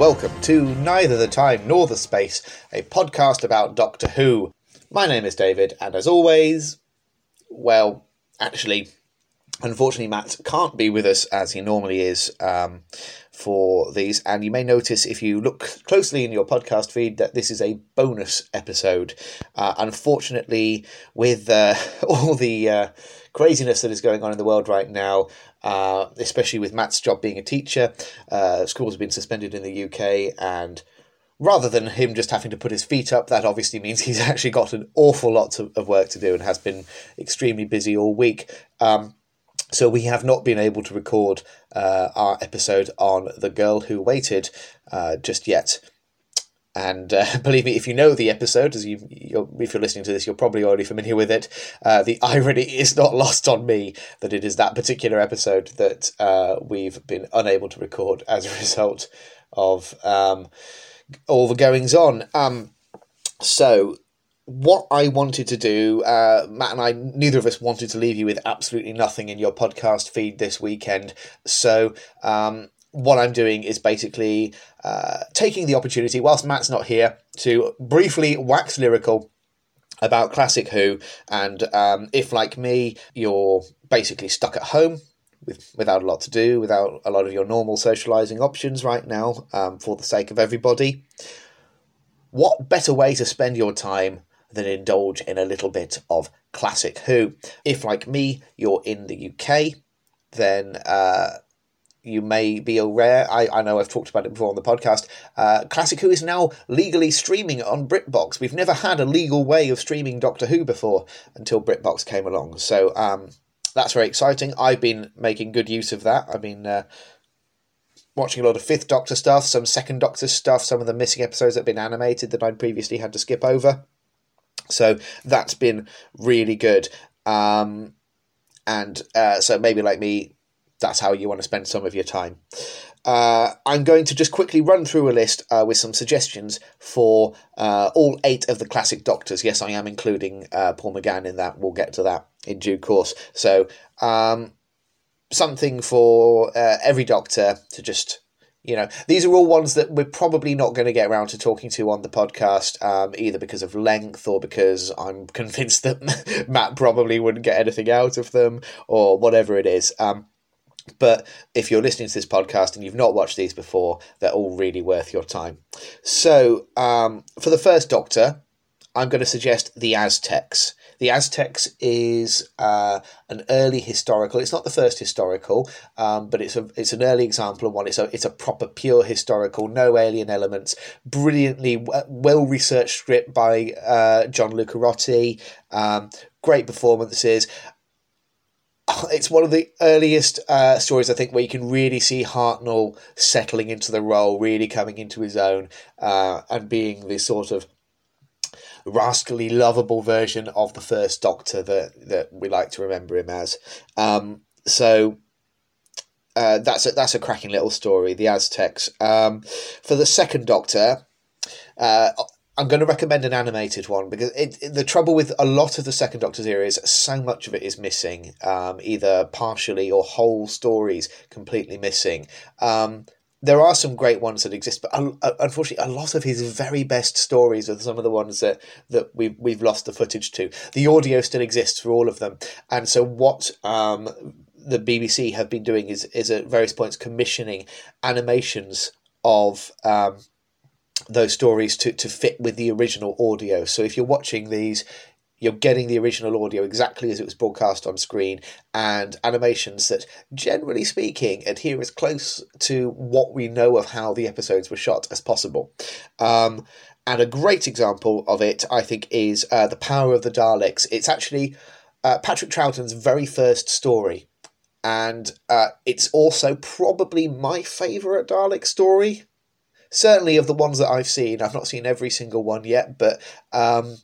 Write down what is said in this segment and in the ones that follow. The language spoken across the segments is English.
Welcome to Neither the Time Nor the Space, a podcast about Doctor Who. My name is David, and as always, well, actually, unfortunately, Matt can't be with us as he normally is um, for these. And you may notice if you look closely in your podcast feed that this is a bonus episode. Uh, unfortunately, with uh, all the uh, craziness that is going on in the world right now, uh, especially with Matt's job being a teacher, uh, schools have been suspended in the UK and rather than him just having to put his feet up, that obviously means he's actually got an awful lot of work to do and has been extremely busy all week. Um, so we have not been able to record uh, our episode on The Girl Who Waited uh, just yet. And uh, believe me, if you know the episode, as you, if you're listening to this, you're probably already familiar with it. Uh, the irony is not lost on me that it is that particular episode that uh, we've been unable to record as a result of um, all the goings on. Um, so what I wanted to do, uh, Matt and I, neither of us wanted to leave you with absolutely nothing in your podcast feed this weekend. So, um, what I'm doing is basically uh, taking the opportunity, whilst Matt's not here, to briefly wax lyrical about Classic Who. And um, if, like me, you're basically stuck at home with, without a lot to do, without a lot of your normal socializing options right now, um, for the sake of everybody, what better way to spend your time than indulge in a little bit of classic Who. If, like me, you're in the UK, then uh, you may be aware. I, I know I've talked about it before on the podcast. Uh, Classic Who is now legally streaming on BritBox. We've never had a legal way of streaming Doctor Who before until BritBox came along. So um, that's very exciting. I've been making good use of that. I've been uh, watching a lot of Fifth Doctor stuff, some Second Doctor stuff, some of the missing episodes that have been animated that I'd previously had to skip over. So that's been really good. Um, and uh, so maybe like me, that's how you want to spend some of your time. Uh, I'm going to just quickly run through a list uh, with some suggestions for uh, all eight of the classic Doctors. Yes, I am including uh, Paul McGann in that. We'll get to that in due course. So, um, something for uh, every Doctor to just you know, these are all ones that we're probably not going to get around to talking to on the podcast, um, either because of length or because I'm convinced that Matt probably wouldn't get anything out of them or whatever it is. Um, but if you're listening to this podcast and you've not watched these before, they're all really worth your time. So, um, for the first Doctor, I'm going to suggest the Aztecs. The Aztecs is uh, an early historical. It's not the first historical, um, but it's a it's an early example of one. It's a it's a proper pure historical, no alien elements. Brilliantly well researched script by uh, John Lucarotti. Um, great performances it's one of the earliest uh, stories I think where you can really see Hartnell settling into the role, really coming into his own, uh, and being the sort of rascally, lovable version of the first Doctor that that we like to remember him as. Um, so uh, that's a, that's a cracking little story. The Aztecs. Um, for the second Doctor. Uh, I'm going to recommend an animated one because it, it, the trouble with a lot of the Second Doctor series, so much of it is missing, um, either partially or whole stories completely missing. Um, there are some great ones that exist, but unfortunately, a lot of his very best stories are some of the ones that that we've we've lost the footage to. The audio still exists for all of them, and so what um, the BBC have been doing is is at various points commissioning animations of um, those stories to, to fit with the original audio. So if you're watching these, you're getting the original audio exactly as it was broadcast on screen and animations that generally speaking adhere as close to what we know of how the episodes were shot as possible. Um, and a great example of it i think is uh, the power of the daleks. It's actually uh, patrick troughton's very first story and uh, it's also probably my favourite dalek story. Certainly of the ones that i've seen. I've not seen every single one yet but um,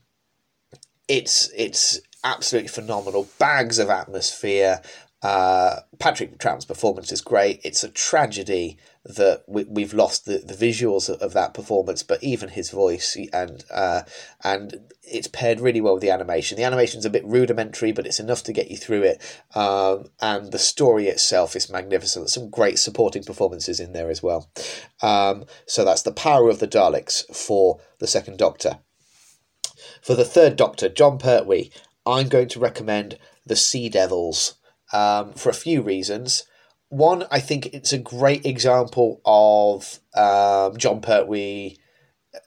it's it's absolutely phenomenal. Bags of atmosphere. Uh, Patrick Troughton's performance is great. It's a tragedy that we, we've lost the, the visuals of, of that performance, but even his voice and uh, and it's paired really well with the animation. The animation's a bit rudimentary, but it's enough to get you through it. Um, and the story itself is magnificent. Some great supporting performances in there as well. Um, so that's the power of the Daleks for the Second Doctor. For the Third Doctor, Jon Pertwee, I'm going to recommend the Sea Devils um, for a few reasons. One, I think it's a great example of um, Jon Pertwee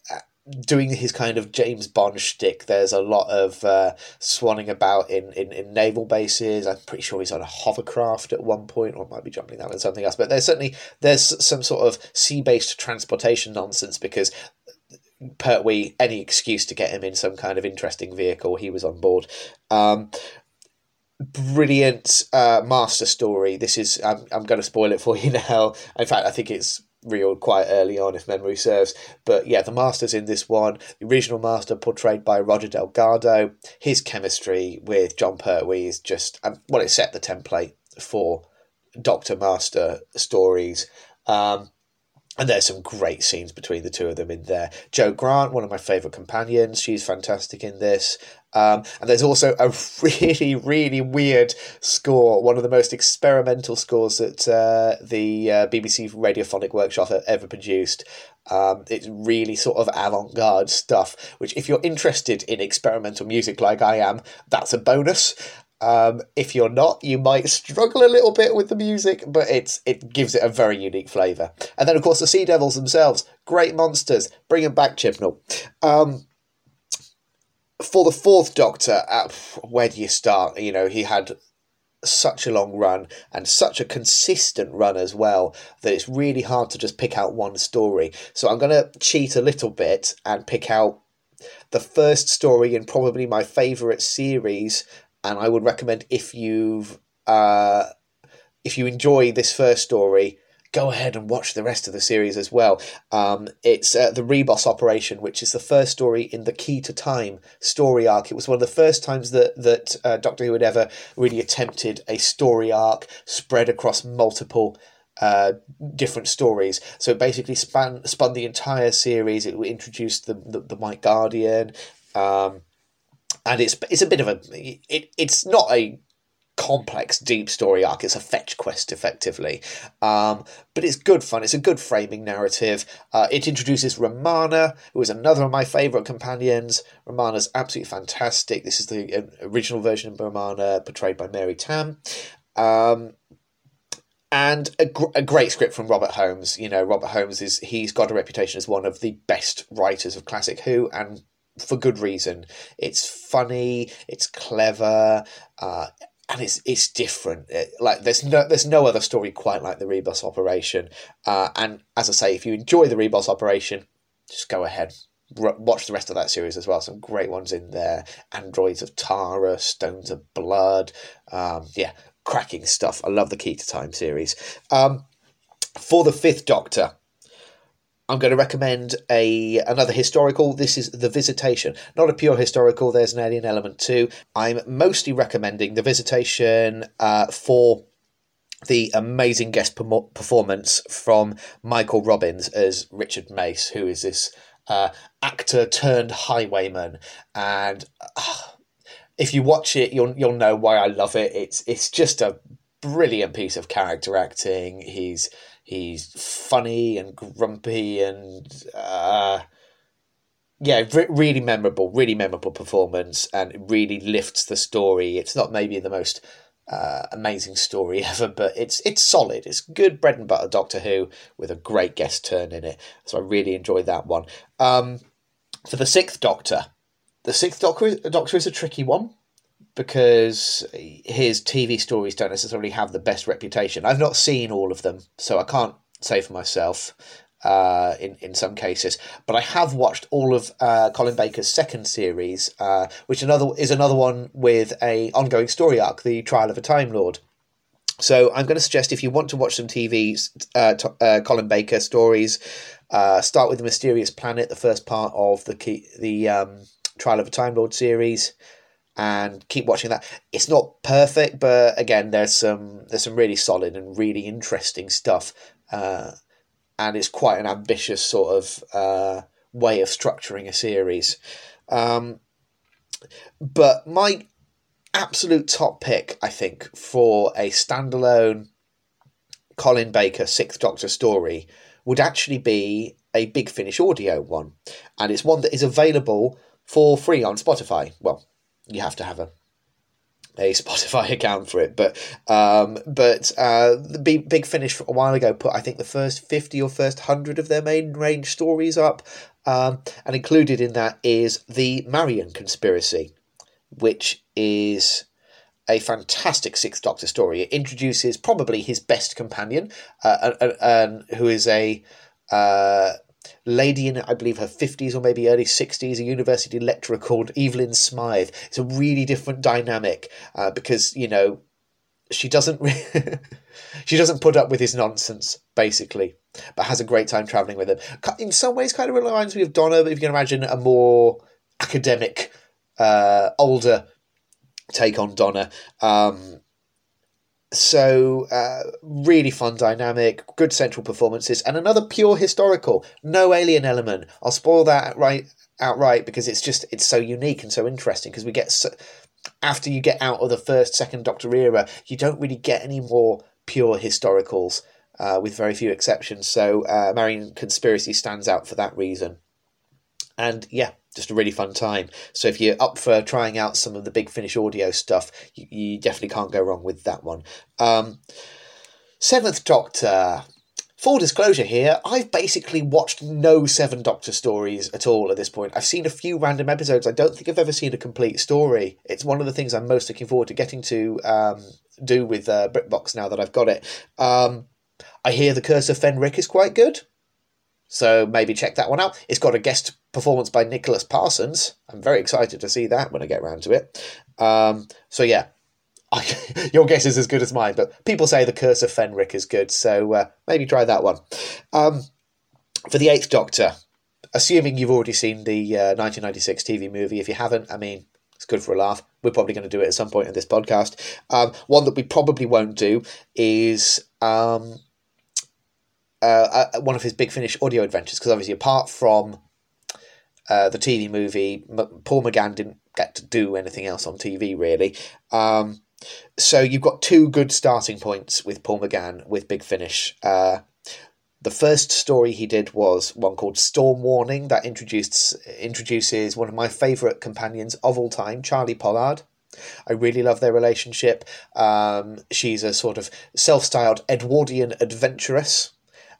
uh, doing his kind of James Bond shtick. There's a lot of uh, swanning about in, in, in naval bases. I'm pretty sure he's on a hovercraft at one point, or might be jumping that with something else. But there's certainly there's some sort of sea based transportation nonsense because Pertwee, any excuse to get him in some kind of interesting vehicle, he was on board. Um, brilliant uh, master story. This is I'm I'm going to spoil it for you now. In fact, I think it's reeled quite early on, if memory serves. But yeah, the master's in this one. The original master, portrayed by Roger Delgado. His chemistry with Jon Pertwee is just um, well, it set the template for Doctor Master stories. Um, and there's some great scenes between the two of them in there. Jo Grant, one of my favourite companions, she's fantastic in this. Um, and there's also a really, really weird score, one of the most experimental scores that uh, the uh, BBC Radiophonic Workshop ever produced. Um, it's really sort of avant garde stuff, which, if you're interested in experimental music like I am, that's a bonus. Um, if you're not, you might struggle a little bit with the music, but it's it gives it a very unique flavour. And then, of course, the Sea Devils themselves, great monsters. Bring them back, Chibnall. Um, for the fourth Doctor, uh, where do you start? You know, he had such a long run and such a consistent run as well that it's really hard to just pick out one story. So I'm going to cheat a little bit and pick out the first story in probably my favourite series and I would recommend if you've uh, if you enjoy this first story, go ahead and watch the rest of the series as well. Um, it's uh, the Ribos Operation, which is the first story in the Key to Time story arc. It was one of the first times that that uh, Doctor Who had ever really attempted a story arc spread across multiple. Uh, different stories. So it basically span spun the entire series. It introduced the the, the White Guardian, um, and it's it's a bit of a it, it's not a complex deep story arc. It's a fetch quest effectively. Um, but it's good fun. It's a good framing narrative. Uh, it introduces romana who is another of my favorite companions. Romana's absolutely fantastic. This is the uh, original version of romana portrayed by mary tamm. Um, and a, gr- a great script from Robert Holmes. You know, Robert Holmes is he's got a reputation as one of the best writers of classic Who, and for good reason. It's funny, it's clever, uh, and it's it's different. It, like there's no there's no other story quite like the Ribos operation. Uh, and as I say, if you enjoy the Ribos operation, just go ahead. watch the rest of that series as well. Some great ones in there. Androids of Tara, Stones of Blood. Um, yeah, cracking stuff. I love the Key to Time series. Um, for the Fifth Doctor, I'm going to recommend a another historical. This is The Visitation, not a pure historical. There's an alien element too. I'm mostly recommending The Visitation uh, for the amazing guest performance from Michael Robbins as Richard Mace, who is this uh, actor turned highwayman, and uh, if you watch it, you'll you'll know why I love it. It's it's just a brilliant piece of character acting. He's he's funny and grumpy and uh, yeah, re- really memorable, really memorable performance, and it really lifts the story. It's not maybe the most uh, amazing story ever, but it's it's solid. It's good bread and butter Doctor Who with a great guest turn in it. So I really enjoyed that one. Um, for the sixth Doctor, the sixth Doctor, Doctor is a tricky one because his TV stories don't necessarily have the best reputation. I've not seen all of them, so I can't say for myself uh, in in some cases. But I have watched all of uh, Colin Baker's second series, uh, which another is another one with a ongoing story arc, the Trial of a Time Lord. So I'm going to suggest if you want to watch some TV uh, to, uh, Colin Baker stories, uh, start with the Mysterious Planet, the first part of the key, the um, Trial of a Time Lord series and keep watching that. It's not perfect, but again, there's some there's some really solid and really interesting stuff, uh, and it's quite an ambitious sort of uh, way of structuring a series. Um, but my absolute top pick, I think, for a standalone Colin Baker Sixth Doctor story would actually be a Big Finish audio one, and it's one that is available for free on Spotify. Well, you have to have a a Spotify account for it, but um, but uh, the big, big Finish a while ago put I think the first fifty or first hundred of their main range stories up, um, and included in that is the Marian conspiracy, which is a fantastic Sixth Doctor story. It introduces probably his best companion, uh, uh, uh, who is a uh, lady in, I believe, her 50s or maybe early 60s, a university lecturer called Evelyn Smythe. It's a really different dynamic uh, because, you know, she doesn't re- she doesn't put up with his nonsense basically but has a great time traveling with him in some ways kind of reminds me of donna but if you can imagine a more academic uh, older take on donna um, so uh, really fun dynamic good central performances and another pure historical. No alien element. I'll spoil that right outright because it's just it's so unique and so interesting because we get so, after you get out of the first second doctor era you don't really get any more pure historicals uh, with very few exceptions. So uh, marian conspiracy stands out for that reason and yeah just a really fun time. So if you're up for trying out some of the Big Finish audio stuff, you, you definitely can't go wrong with that one. Um, Seventh Doctor. Full disclosure here, I've basically watched no Seven Doctor stories at all at this point. I've seen a few random episodes. I don't think I've ever seen a complete story. It's one of the things I'm most looking forward to getting to um, do with uh, BritBox now that I've got it. Um, I hear The Curse of Fenric is quite good. So maybe check that one out. It's got a guest performance by Nicholas Parsons. I'm very excited to see that when I get around to it. Um, so yeah, I, your guess is as good as mine. But people say the Curse of Fenric is good, so uh, maybe try that one. Um, for the Eighth Doctor, assuming you've already seen the uh, 1996 TV movie, if you haven't, I mean, it's good for a laugh. We're probably going to do it at some point in this podcast. Um, one that we probably won't do is um, uh, uh, one of his Big Finish audio adventures because obviously apart from uh, the TV movie, Paul McGann didn't get to do anything else on TV really. Um, so you've got two good starting points with Paul McGann with Big Finish. Uh, the first story he did was one called Storm Warning that introduced introduces one of my favourite companions of all time, Charley Pollard. I really love their relationship. Um, she's a sort of self-styled Edwardian adventuress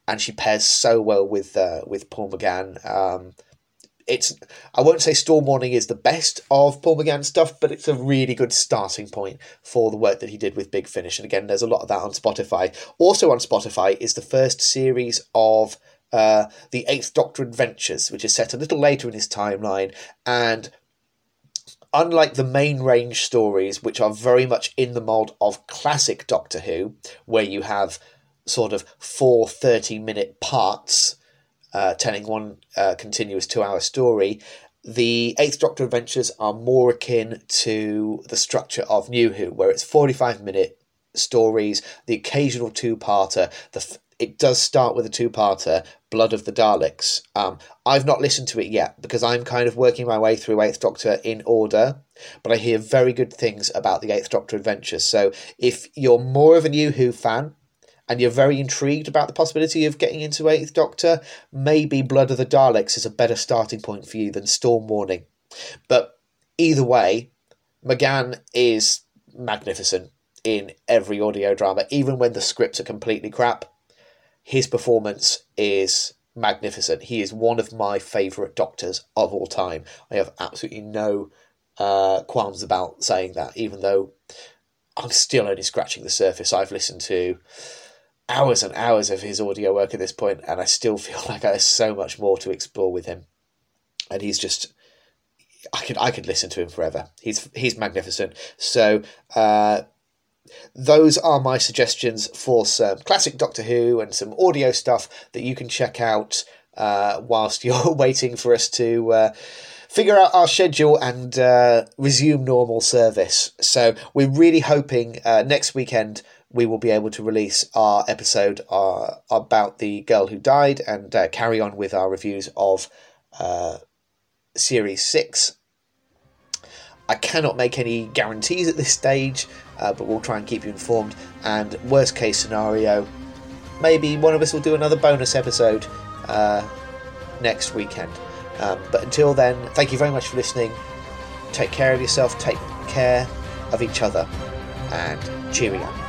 and she pairs so well with uh, with Paul McGann. Um, it's I won't say Storm Warning is the best of Paul McGann stuff, but it's a really good starting point for the work that he did with Big Finish. And again, there's a lot of that on Spotify. Also on Spotify is the first series of uh, the Eighth Doctor Adventures, which is set a little later in his timeline and. Unlike the main range stories, which are very much in the mold of classic Doctor Who, where you have sort of four 30 minute parts uh, telling one uh, continuous two hour story. The Eighth Doctor Adventures are more akin to the structure of New Who, where it's 45 minute stories, the occasional two parter. The it does start with a two parter, Blood of the Daleks. Um, I've not listened to it yet because I'm kind of working my way through Eighth Doctor in order, but I hear very good things about the Eighth Doctor Adventures. So if you're more of a New Who fan, and you're very intrigued about the possibility of getting into Eighth Doctor, maybe Blood of the Daleks is a better starting point for you than Storm Warning. But either way, McGann is magnificent in every audio drama, even when the scripts are completely crap. His performance is magnificent. He is one of my favourite doctors of all time. I have absolutely no uh, qualms about saying that, even though I'm still only scratching the surface. I've listened to hours and hours of his audio work at this point, and I still feel like there's so much more to explore with him. And he's just, I could I could listen to him forever. He's he's magnificent. So. Uh, those are my suggestions for some classic Doctor Who and some audio stuff that you can check out uh, whilst you're waiting for us to uh, figure out our schedule and uh, resume normal service. So we're really hoping uh, next weekend we will be able to release our episode uh, about the girl who died and uh, carry on with our reviews of uh, series six. I cannot make any guarantees at this stage, uh, but we'll try and keep you informed. And worst case scenario, maybe one of us will do another bonus episode uh, next weekend. Um, but until then, thank you very much for listening. Take care of yourself, take care of each other, and cheerio.